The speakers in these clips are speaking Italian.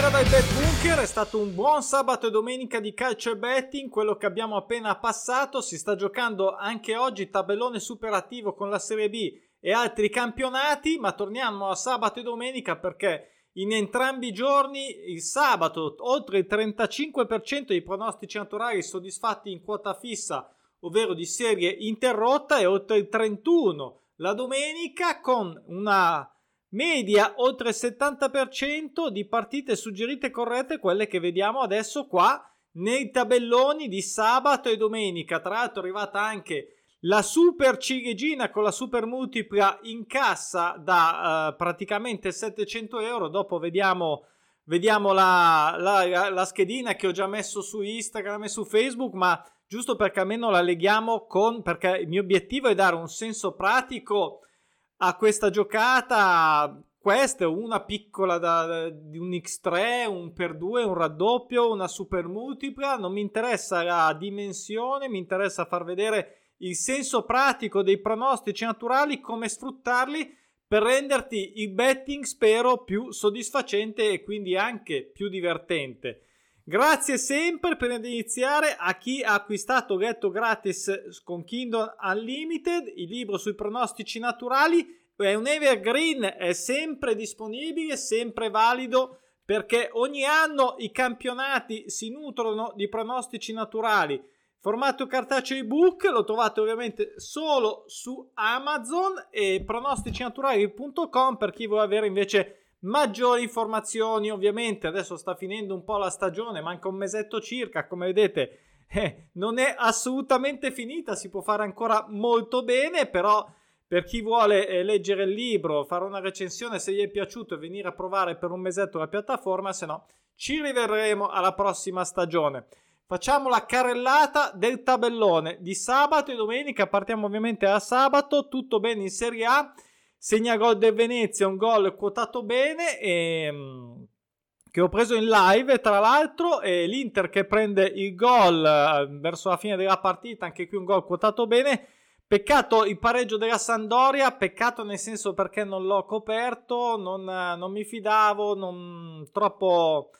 Buonasera dal Bet Bunker, è stato un buon sabato e domenica di calcio e betting, quello che abbiamo appena passato, si sta giocando anche oggi tabellone superativo con la Serie B e altri campionati, ma torniamo a sabato e domenica perché in entrambi i giorni, il sabato, oltre il 35% dei pronostici naturali soddisfatti in quota fissa, ovvero di serie interrotta, e oltre il 31% la domenica con una media oltre il 70% di partite suggerite corrette, quelle che vediamo adesso qua nei tabelloni di sabato e domenica. Tra l'altro è arrivata anche la super ciliegina con la super multipla in cassa da uh, praticamente 700 euro. Dopo vediamo, vediamo la, la, la, schedina che ho già messo su Instagram e su Facebook, ma giusto perché almeno la leghiamo con... perché il mio obiettivo è dare un senso pratico a questa giocata. Questa è una piccola da, di un X3, un per 2, un raddoppio, una super multipla. Non mi interessa la dimensione, mi interessa far vedere il senso pratico dei pronostici naturali, come sfruttarli per renderti il betting, spero, più soddisfacente e quindi anche più divertente. Grazie sempre per iniziare a chi ha acquistato Ghetto gratis con Kindle Unlimited, il libro sui pronostici naturali. È un evergreen, è sempre disponibile, sempre valido perché ogni anno i campionati si nutrono di pronostici naturali. Formato cartaceo ebook lo trovate ovviamente solo su Amazon e pronosticinaturali.com per chi vuole avere invece maggiori informazioni ovviamente adesso sta finendo un po' la stagione manca un mesetto circa come vedete eh, non è assolutamente finita si può fare ancora molto bene però per chi vuole eh, leggere il libro fare una recensione se gli è piaciuto e venire a provare per un mesetto la piattaforma se no ci rivedremo alla prossima stagione. Facciamo la carrellata del tabellone di sabato e domenica partiamo ovviamente a sabato tutto bene in Serie A segna gol del Venezia, un gol quotato bene e, ehm, che ho preso in live tra l'altro e l'Inter che prende il gol eh, verso la fine della partita, anche qui un gol quotato bene. Peccato il pareggio della Sandoria, peccato nel senso perché non l'ho coperto, non, non mi fidavo, non troppo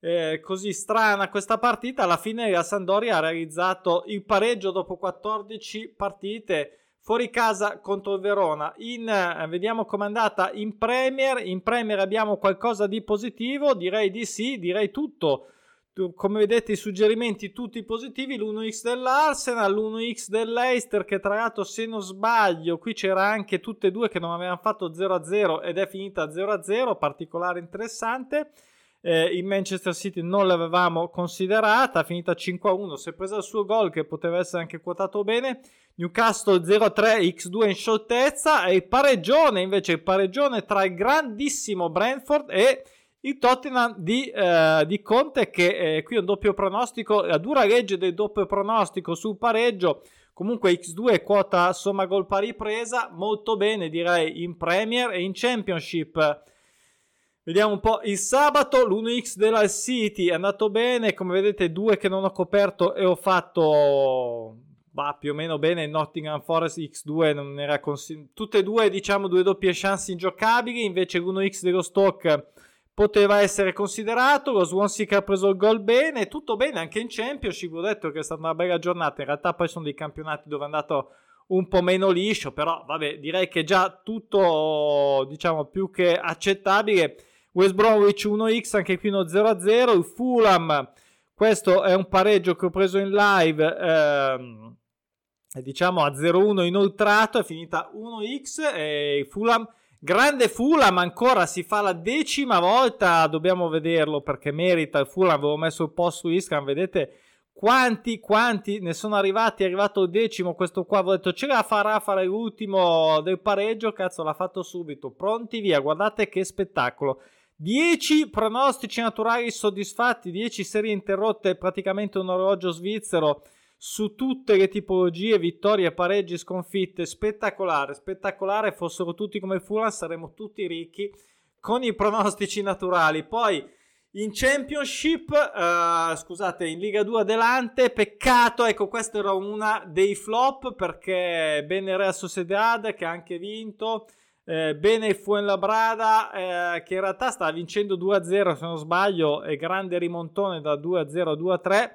eh, così strana questa partita. Alla fine la Sandoria ha realizzato il pareggio dopo 14 partite fuori casa contro il Verona. In, eh, vediamo com'è andata in Premier. In Premier abbiamo qualcosa di positivo? Direi di sì, direi tutto. Come vedete i suggerimenti tutti positivi, l'1x dell'Arsenal, l'1x dell'Eister che tra l'altro se non sbaglio qui c'era anche tutte e due che non avevano fatto 0-0 ed è finita 0-0, particolare interessante eh, in Manchester City non l'avevamo considerata, finita 5-1, si è presa il suo gol che poteva essere anche quotato bene. Newcastle 0-3 X2 in scioltezza e pareggione invece pareggione tra il grandissimo Brentford e il Tottenham di, eh, di Conte che eh, qui è un doppio pronostico, la dura legge del doppio pronostico sul pareggio. Comunque X2 quota somma gol pari presa, molto bene direi in Premier e in Championship Vediamo un po' il sabato, l'1x della City è andato bene, come vedete due che non ho coperto e ho fatto bah, più o meno bene, Nottingham Forest X2 non era consigliato, tutte e due diciamo due doppie chance ingiocabili, invece l'1x dello stock poteva essere considerato, lo Swansea che ha preso il gol bene, tutto bene anche in Championship, ho detto che è stata una bella giornata, in realtà poi sono dei campionati dove è andato un po' meno liscio, però vabbè direi che già tutto diciamo più che accettabile West Bromwich 1x, anche qui uno 0-0. Il Fulham, questo è un pareggio che ho preso in live, ehm, diciamo a 0-1 inoltrato, è finita 1x. E il Fulham, grande Fulham, ancora si fa la decima volta, dobbiamo vederlo perché merita. Il Fulham, avevo messo il post su Instagram, vedete quanti, quanti ne sono arrivati? È arrivato il decimo. Questo qua. Ho detto ce la farà fare l'ultimo del pareggio. Cazzo, l'ha fatto subito. Pronti via. Guardate che spettacolo. 10 pronostici naturali soddisfatti, 10 serie interrotte, praticamente un orologio svizzero su tutte le tipologie, vittorie, pareggi, sconfitte, spettacolare, spettacolare, fossero tutti come Fulham saremmo tutti ricchi con i pronostici naturali. Poi in Championship, uh, scusate, in Liga 2 adelante, peccato, ecco questa era una dei flop perché bene Real Sociedad che ha anche vinto, Eh, bene il Fuenlabrada eh, che in realtà sta vincendo 2-0 se non sbaglio e grande rimontone da 2-0 a 2-3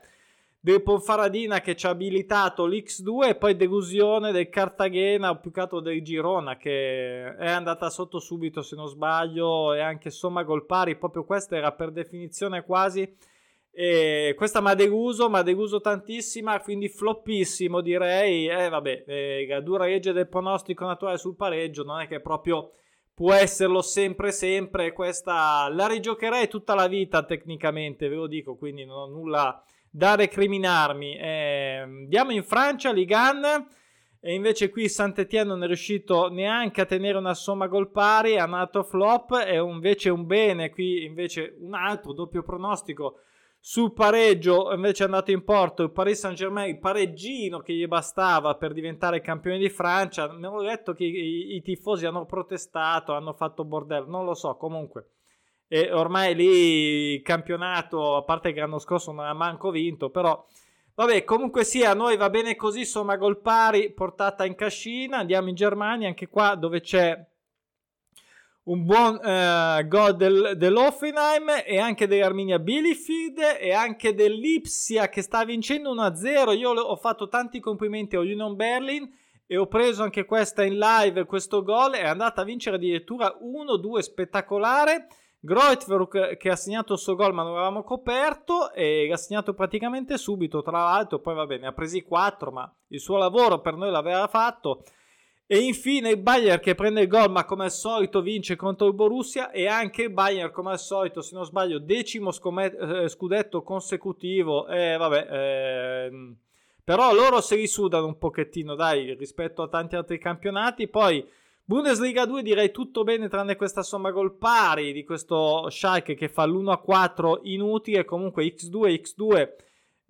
del Ponfaradina che ci ha abilitato l'X2 e poi delusione del Cartagena o più che altro del Girona che è andata sotto subito se non sbaglio e anche somma gol pari proprio questa era per definizione quasi e questa ha ha deluso tantissima, quindi floppissimo direi. Eh vabbè, eh, dura legge del pronostico naturale sul pareggio non è che proprio può esserlo sempre sempre, questa la rigiocherei tutta la vita tecnicamente, ve lo dico, quindi non ho nulla da recriminarmi. Eh, andiamo in Francia, Ligan. E invece qui Saint-Etienne non è riuscito neanche a tenere una somma gol pari, è nato flop e invece un bene, qui invece un altro doppio pronostico sul pareggio invece è andato in porto il Paris Saint Germain, il pareggino che gli bastava per diventare campione di Francia. Mi ho detto che i, i tifosi hanno protestato, hanno fatto bordello, non lo so, comunque. E ormai lì il campionato, a parte che l'anno scorso non ha manco vinto, però vabbè, comunque sia, a noi va bene così, insomma, gol pari, portata in cascina, andiamo in Germania, anche qua dove c'è un buon uh, gol del, dell'Offenheim e anche dell'Arminia Bielefeld e anche dell'Ipsia che sta vincendo 1-0. Io ho fatto tanti complimenti a Union Berlin e ho preso anche questa in live, questo gol è andata a vincere addirittura 1-2 spettacolare. Greutwerk che ha segnato il suo gol ma non avevamo coperto e l'ha segnato praticamente subito tra l'altro poi va bene ha presi 4 ma il suo lavoro per noi l'aveva fatto e infine il Bayern che prende il gol, ma come al solito vince contro il Borussia. E anche il Bayern, come al solito, se non sbaglio, decimo scom- eh, scudetto consecutivo. E eh, vabbè, eh, però loro si risudano un pochettino, dai, rispetto a tanti altri campionati. Poi Bundesliga 2 direi tutto bene tranne questa somma gol pari di questo Schalke che fa l'1-4 inutile. Comunque X2, X2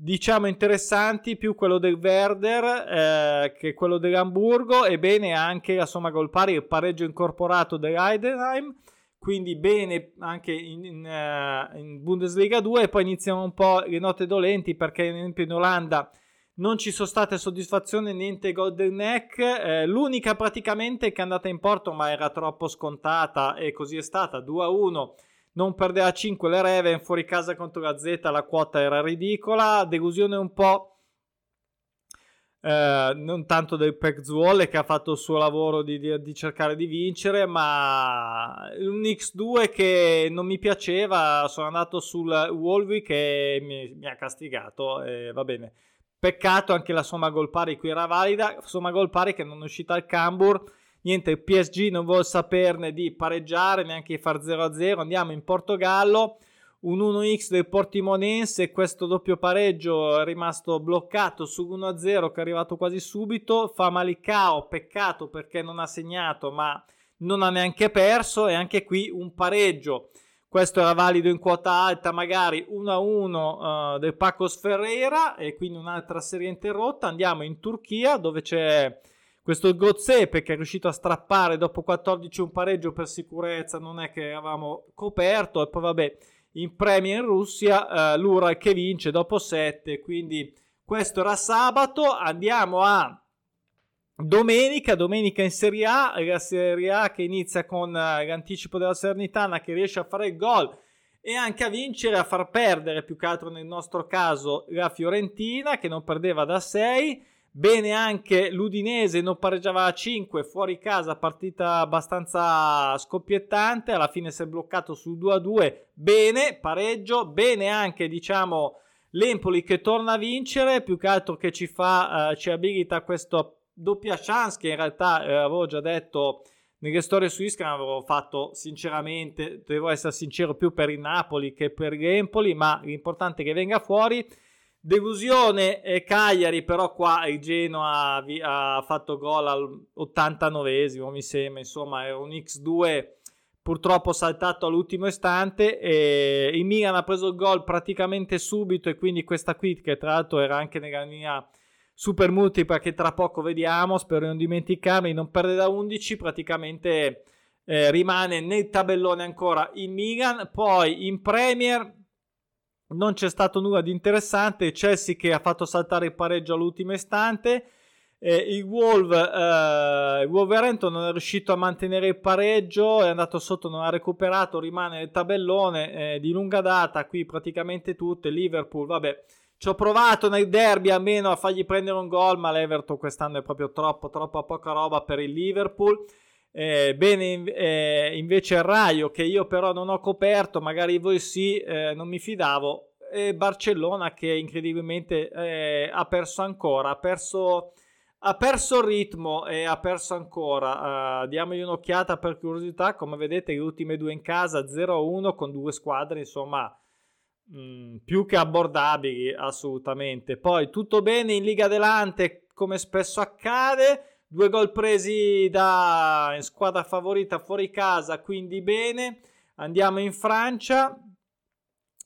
diciamo interessanti più quello del Werder eh, che quello dell'Hamburgo e bene anche la somma gol pari il pareggio incorporato dell'Heidenheim quindi bene anche in, in, uh, in, Bundesliga 2 e poi iniziano un po' le note dolenti perché ad esempio in Olanda non ci sono state soddisfazioni niente Golden Neck eh, l'unica praticamente che è andata in porto ma era troppo scontata e così è stata 2 a 1 non perdeva 5 le Raven fuori casa contro la Z la quota era ridicola. Delusione un po' eh, non tanto del Pekzuole che ha fatto il suo lavoro di, di, di, cercare di vincere ma un X2 che non mi piaceva. Sono andato sul Wolwick e mi, mi ha castigato e va bene. Peccato anche la somma gol pari qui era valida. Somma gol pari che non è uscita al Cambur niente, il PSG non vuole saperne di pareggiare, neanche di far 0-0, andiamo in Portogallo, un 1x del Portimonense, questo doppio pareggio è rimasto bloccato su 1-0 che è arrivato quasi subito, fa Malicao, peccato perché non ha segnato ma non ha neanche perso. E anche qui un pareggio. Questo era valido in quota alta, magari 1-1 uh, eh, del Pacos Ferreira. E quindi un'altra serie interrotta. Andiamo in Turchia dove c'è questo Gozzepe che è riuscito a strappare dopo 14 un pareggio per sicurezza, non è che avevamo coperto. E poi vabbè, in Premier Russia, eh, l'Ural che vince dopo 7. Quindi questo era sabato. Andiamo a domenica, domenica in Serie A, la Serie A che inizia con eh, l'anticipo della Sernitana che riesce a fare il gol e anche a vincere, a far perdere più che altro nel nostro caso la Fiorentina che non perdeva da 6 Bene anche l'Udinese, non pareggiava a 5 fuori casa, partita abbastanza scoppiettante, alla fine si è bloccato sul 2-2. Bene, pareggio, bene anche diciamo l'Empoli che torna a vincere, più che altro che ci fa, uh, ci abilita questa doppia chance che in realtà eh, avevo già detto nelle storie su Instagram avevo fatto sinceramente, devo essere sincero, più per il Napoli che per l'Empoli, ma l'importante è che venga fuori. Delusione eh, Cagliari, però qua il Genoa ha, ha fatto gol al 89esimo, mi sembra, insomma è un X2 purtroppo saltato all'ultimo istante e il Milan ha preso il gol praticamente subito e quindi questa qui che tra l'altro era anche nella mia super multipla che tra poco vediamo, spero di non dimenticarmi, non perde da 11, praticamente eh, rimane nel tabellone ancora il Milan, poi in Premier non c'è stato nulla di interessante. Chelsea che ha fatto saltare il pareggio all'ultimo istante. Eh, il, Wolf, eh, il Wolverhampton non è riuscito a mantenere il pareggio, è andato sotto, non ha recuperato, rimane nel tabellone eh, di lunga data, qui praticamente tutte. Liverpool, vabbè, ci ho provato nel derby almeno a fargli prendere un gol, ma l'Everton quest'anno è proprio troppo, troppo poca roba per il Liverpool. Eh, bene eh, invece il Raio che io però non ho coperto, magari voi sì, eh, non mi fidavo. E Barcellona che incredibilmente eh, ha perso ancora, ha perso ha perso ritmo e ha perso ancora. Uh, diamogli un'occhiata per curiosità. Come vedete, le ultime due in casa 0-1 con due squadre, insomma, mh, mm, più che abbordabili assolutamente. Poi tutto bene in Liga Delante, come spesso accade. Due gol presi da squadra favorita fuori casa, quindi bene. Andiamo in Francia.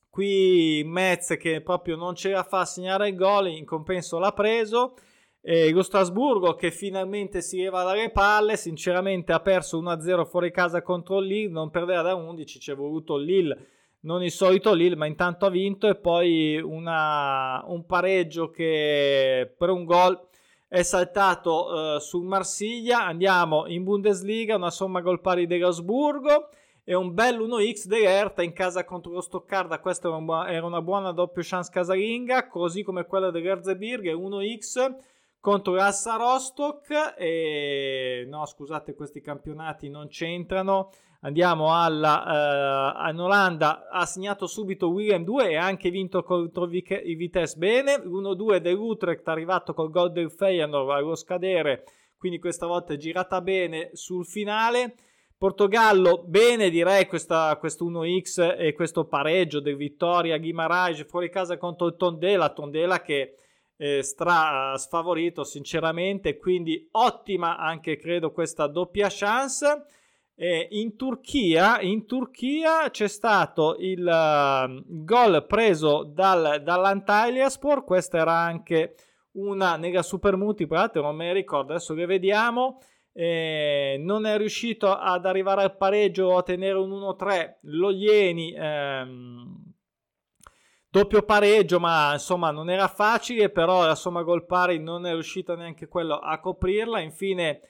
Qui Metz che proprio non ce la fa a segnare il gol, in compenso l'ha preso. E lo Strasburgo che finalmente si leva dalle palle, sinceramente ha perso 1-0 fuori casa contro il Lille, non perdeva da 11, ci è voluto il Lille, non il solito Lille, ma intanto ha vinto e poi una, un pareggio che per un gol è saltato uh, sul Marsiglia. Andiamo in Bundesliga, una somma gol pari dell'Osburgo e un bel 1x dell'Erta in casa contro lo Stoccarda. Questa era, un, era una buona doppia chance casalinga, così come quella dell'Erzebirg, 1x contro l'Assa Rostock e no scusate questi campionati non c'entrano andiamo alla uh, in Olanda. Ha segnato subito William 2 e ha anche vinto contro il Vitesse bene. 1-2 dell'Utrecht arrivato col gol del Feyenoord allo scadere. Quindi questa volta è girata bene sul finale. Portogallo bene direi questa, questo 1x e questo pareggio del Vittoria Guimarães fuori casa contro il Tondela. Tondela che eh, stra sfavorito sinceramente. Quindi ottima anche credo questa doppia chance eh, in Turchia in Turchia c'è stato il uh, gol preso dal, dall'Antalyaspor questa era anche una nega super multipla non me ne ricordo adesso che vediamo. Eh, non è riuscito ad arrivare al pareggio o a tenere un 1-3 lo Ieni ehm, doppio pareggio, ma insomma non era facile, però la somma gol pari non è riuscita neanche quello a coprirla. Infine,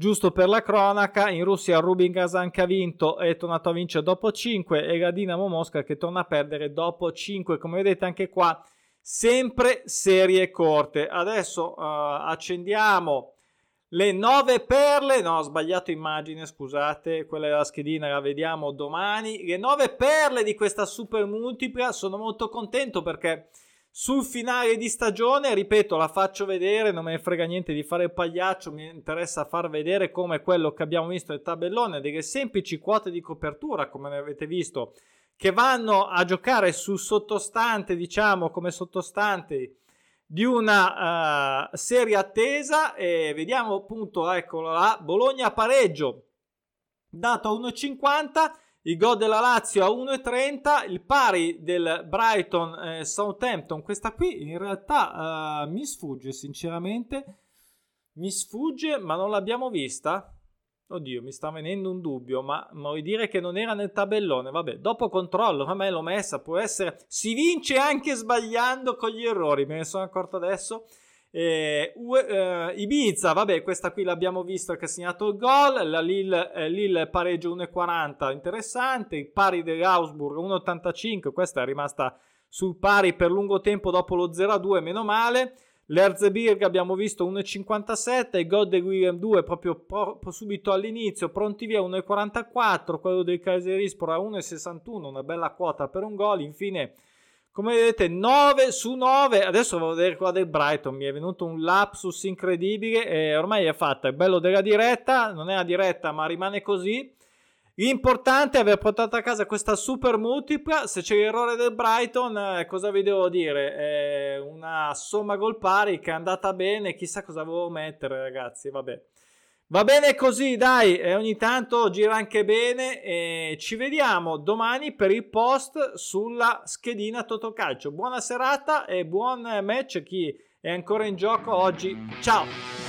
giusto per la cronaca, in Russia Rubin Kazan che ha vinto è tornato a vincere dopo 5 e la Dinamo Mosca che torna a perdere dopo 5. Come vedete anche qua, sempre serie corte. Adesso uh, accendiamo le nove perle, no ho sbagliato immagine, scusate, quella della schedina la vediamo domani. Le nove perle di questa super multipla, sono molto contento perché sul finale di stagione, ripeto, la faccio vedere, non me ne frega niente di fare il pagliaccio, mi interessa far vedere come quello che abbiamo visto nel tabellone, delle semplici quote di copertura, come ne avete visto, che vanno a giocare sul sottostante, diciamo, come sottostanti di una uh, serie attesa. E vediamo appunto eccolo là Bologna pareggio. Dato a 1,50 il gol della Lazio a 1,30 il pari del Brighton eh, Southampton questa qui in realtà uh, mi sfugge sinceramente mi sfugge ma non l'abbiamo vista Oddio, mi sta venendo un dubbio, ma, ma vuoi dire che non era nel tabellone? Vabbè, dopo controllo, a me l'ho messa, può essere... Si vince anche sbagliando con gli errori, me ne sono accorto adesso. Eh, uh, Ibiza, vabbè, questa qui l'abbiamo visto che ha segnato il gol. La Lille, eh, Lille pareggio 1,40, interessante. Il pari dell'Augsburg 1,85, questa è rimasta sul pari per lungo tempo dopo lo 0-2, meno male. L'Erzebirg abbiamo visto 1,57, il gol del William 2 proprio pro, subito all'inizio, pronti via 1,44, quello del Kayserispor a 1,61, una bella quota per un gol, infine come vedete 9 su 9, adesso devo vedere qua del Brighton, mi è venuto un lapsus incredibile e ormai è fatta, è bello della diretta, non è la diretta ma rimane così. L'importante è aver portato a casa questa super multipla. Se c'è l'errore del Brighton, eh, cosa vi devo dire? È una somma gol pari che è andata bene. Chissà cosa volevo mettere, ragazzi. Vabbè. Va bene così, dai, e ogni tanto gira anche bene. E ci vediamo domani per il post sulla schedina Totocalcio. Buona serata e buon match a chi è ancora in gioco oggi. Ciao!